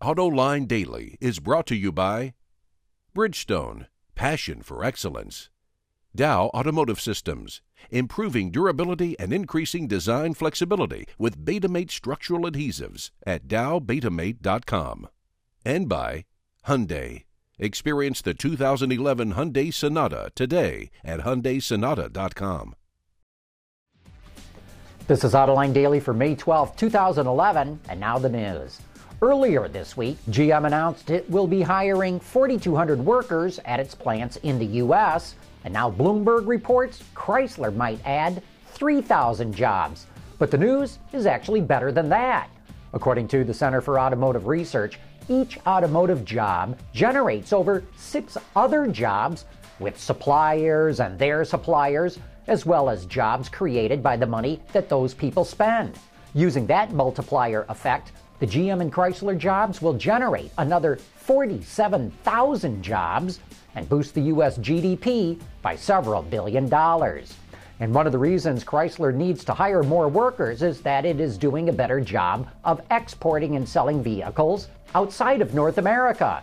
AutoLine Daily is brought to you by Bridgestone, passion for excellence. Dow Automotive Systems, improving durability and increasing design flexibility with Betamate structural adhesives at dowbetamate.com. And by Hyundai. Experience the 2011 Hyundai Sonata today at hyundaisonata.com. This is Autoline Daily for May 12, 2011, and now the news. Earlier this week, GM announced it will be hiring 4,200 workers at its plants in the U.S., and now Bloomberg reports Chrysler might add 3,000 jobs. But the news is actually better than that. According to the Center for Automotive Research, each automotive job generates over six other jobs with suppliers and their suppliers as well as jobs created by the money that those people spend. Using that multiplier effect, the GM and Chrysler jobs will generate another 47,000 jobs and boost the U.S. GDP by several billion dollars. And one of the reasons Chrysler needs to hire more workers is that it is doing a better job of exporting and selling vehicles outside of North America.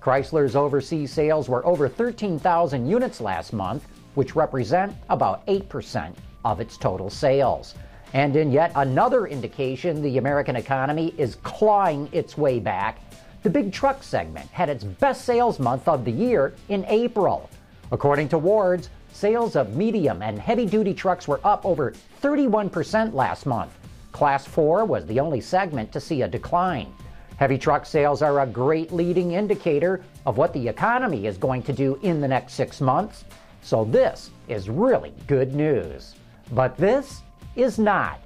Chrysler's overseas sales were over 13,000 units last month, which represent about 8% of its total sales. And in yet another indication the American economy is clawing its way back, the big truck segment had its best sales month of the year in April. According to Wards, sales of medium and heavy duty trucks were up over 31% last month. Class 4 was the only segment to see a decline. Heavy truck sales are a great leading indicator of what the economy is going to do in the next six months. So, this is really good news. But this is not.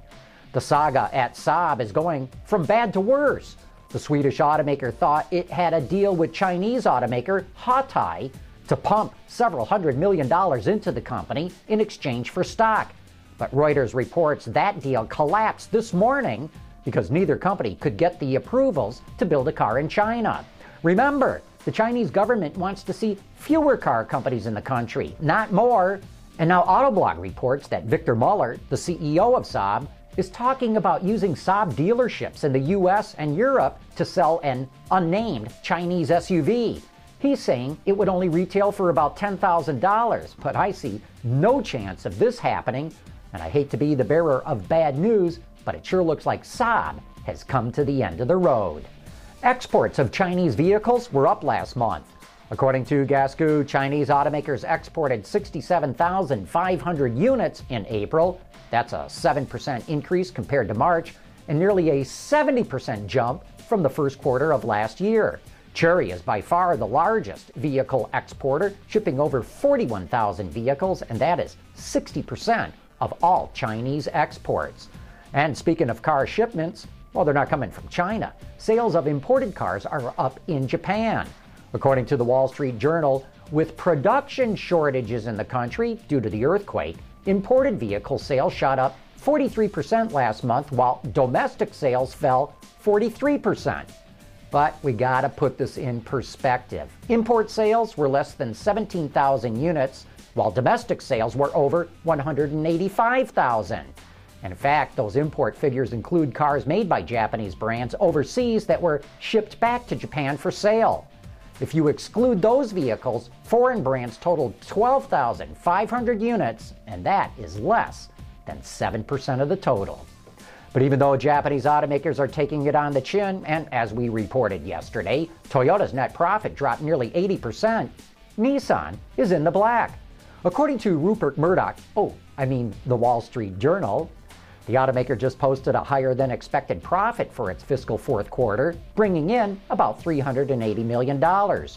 The saga at Saab is going from bad to worse. The Swedish automaker thought it had a deal with Chinese automaker Hawtai to pump several hundred million dollars into the company in exchange for stock. But Reuters reports that deal collapsed this morning because neither company could get the approvals to build a car in China. Remember, the Chinese government wants to see fewer car companies in the country, not more. And now Autoblog reports that Victor Muller, the CEO of Saab, is talking about using Saab dealerships in the US and Europe to sell an unnamed Chinese SUV. He's saying it would only retail for about $10,000, but I see no chance of this happening. And I hate to be the bearer of bad news, but it sure looks like Saab has come to the end of the road. Exports of Chinese vehicles were up last month. According to Gasgoo, Chinese automakers exported 67,500 units in April. That's a 7% increase compared to March and nearly a 70% jump from the first quarter of last year. Chery is by far the largest vehicle exporter, shipping over 41,000 vehicles, and that is 60% of all Chinese exports. And speaking of car shipments, well, they're not coming from China. Sales of imported cars are up in Japan. According to the Wall Street Journal, with production shortages in the country due to the earthquake, imported vehicle sales shot up 43% last month, while domestic sales fell 43%. But we gotta put this in perspective. Import sales were less than 17,000 units, while domestic sales were over 185,000. And in fact, those import figures include cars made by Japanese brands overseas that were shipped back to Japan for sale. If you exclude those vehicles, foreign brands totaled 12,500 units, and that is less than 7% of the total. But even though Japanese automakers are taking it on the chin, and as we reported yesterday, Toyota's net profit dropped nearly 80%, Nissan is in the black. According to Rupert Murdoch, oh, I mean the Wall Street Journal, the automaker just posted a higher than expected profit for its fiscal fourth quarter, bringing in about $380 million.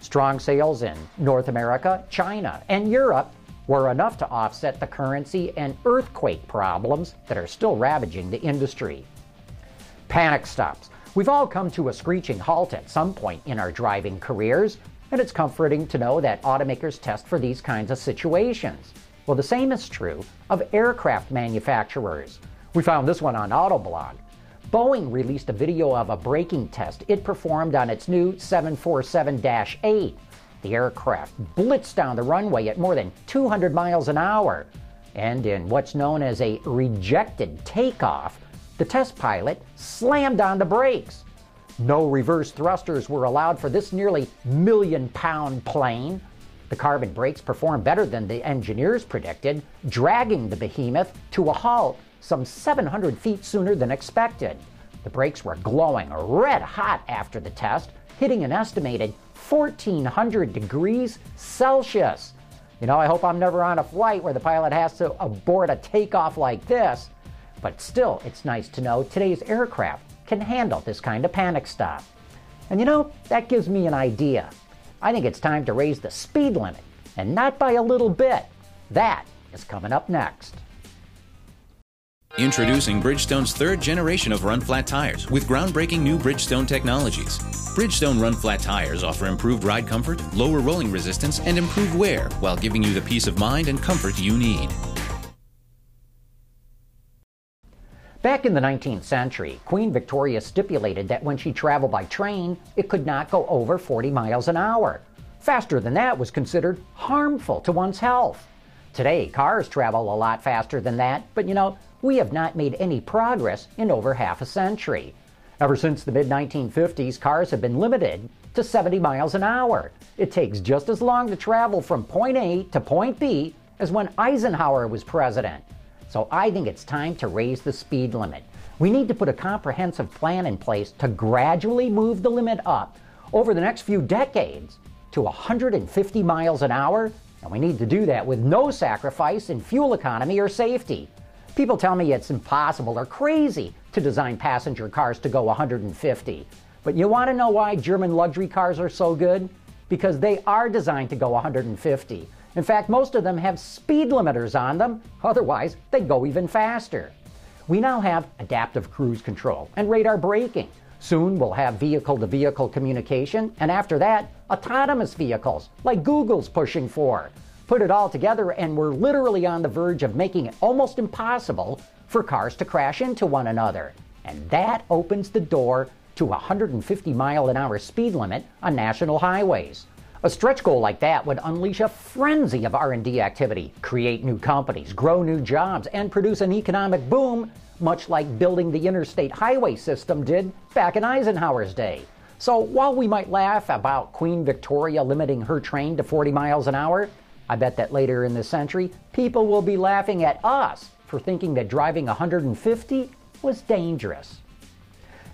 Strong sales in North America, China, and Europe were enough to offset the currency and earthquake problems that are still ravaging the industry. Panic stops. We've all come to a screeching halt at some point in our driving careers, and it's comforting to know that automakers test for these kinds of situations. Well, the same is true of aircraft manufacturers. We found this one on Autoblog. Boeing released a video of a braking test it performed on its new 747 8. The aircraft blitzed down the runway at more than 200 miles an hour. And in what's known as a rejected takeoff, the test pilot slammed on the brakes. No reverse thrusters were allowed for this nearly million pound plane. The carbon brakes performed better than the engineers predicted, dragging the behemoth to a halt some 700 feet sooner than expected. The brakes were glowing red hot after the test, hitting an estimated 1400 degrees Celsius. You know, I hope I'm never on a flight where the pilot has to abort a takeoff like this. But still, it's nice to know today's aircraft can handle this kind of panic stop. And you know, that gives me an idea. I think it's time to raise the speed limit, and not by a little bit. That is coming up next. Introducing Bridgestone's third generation of run flat tires with groundbreaking new Bridgestone technologies. Bridgestone run flat tires offer improved ride comfort, lower rolling resistance, and improved wear while giving you the peace of mind and comfort you need. Back in the 19th century, Queen Victoria stipulated that when she traveled by train, it could not go over 40 miles an hour. Faster than that was considered harmful to one's health. Today, cars travel a lot faster than that, but you know, we have not made any progress in over half a century. Ever since the mid 1950s, cars have been limited to 70 miles an hour. It takes just as long to travel from point A to point B as when Eisenhower was president. So I think it's time to raise the speed limit. We need to put a comprehensive plan in place to gradually move the limit up over the next few decades to 150 miles an hour, and we need to do that with no sacrifice in fuel economy or safety. People tell me it's impossible or crazy to design passenger cars to go 150. But you want to know why German luxury cars are so good? Because they are designed to go 150. In fact, most of them have speed limiters on them, otherwise, they go even faster. We now have adaptive cruise control and radar braking. Soon we'll have vehicle to vehicle communication, and after that, autonomous vehicles, like Google's pushing for. Put it all together, and we're literally on the verge of making it almost impossible for cars to crash into one another. And that opens the door to a 150 mile an hour speed limit on national highways. A stretch goal like that would unleash a frenzy of R&D activity, create new companies, grow new jobs, and produce an economic boom, much like building the interstate highway system did back in Eisenhower's day. So while we might laugh about Queen Victoria limiting her train to 40 miles an hour, I bet that later in this century, people will be laughing at us for thinking that driving 150 was dangerous.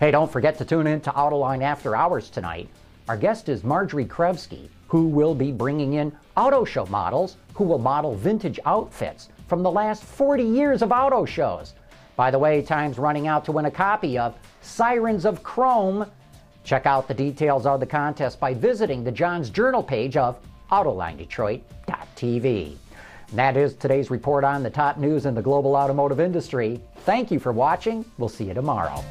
Hey, don't forget to tune in to Autoline After Hours tonight. Our guest is Margery Krevsky, who will be bringing in auto show models who will model vintage outfits from the last 40 years of auto shows. By the way, time's running out to win a copy of Sirens of Chrome. Check out the details of the contest by visiting the Johns Journal page of AutolineDetroit.tv. that is today's report on the top news in the global automotive industry. Thank you for watching. We'll see you tomorrow.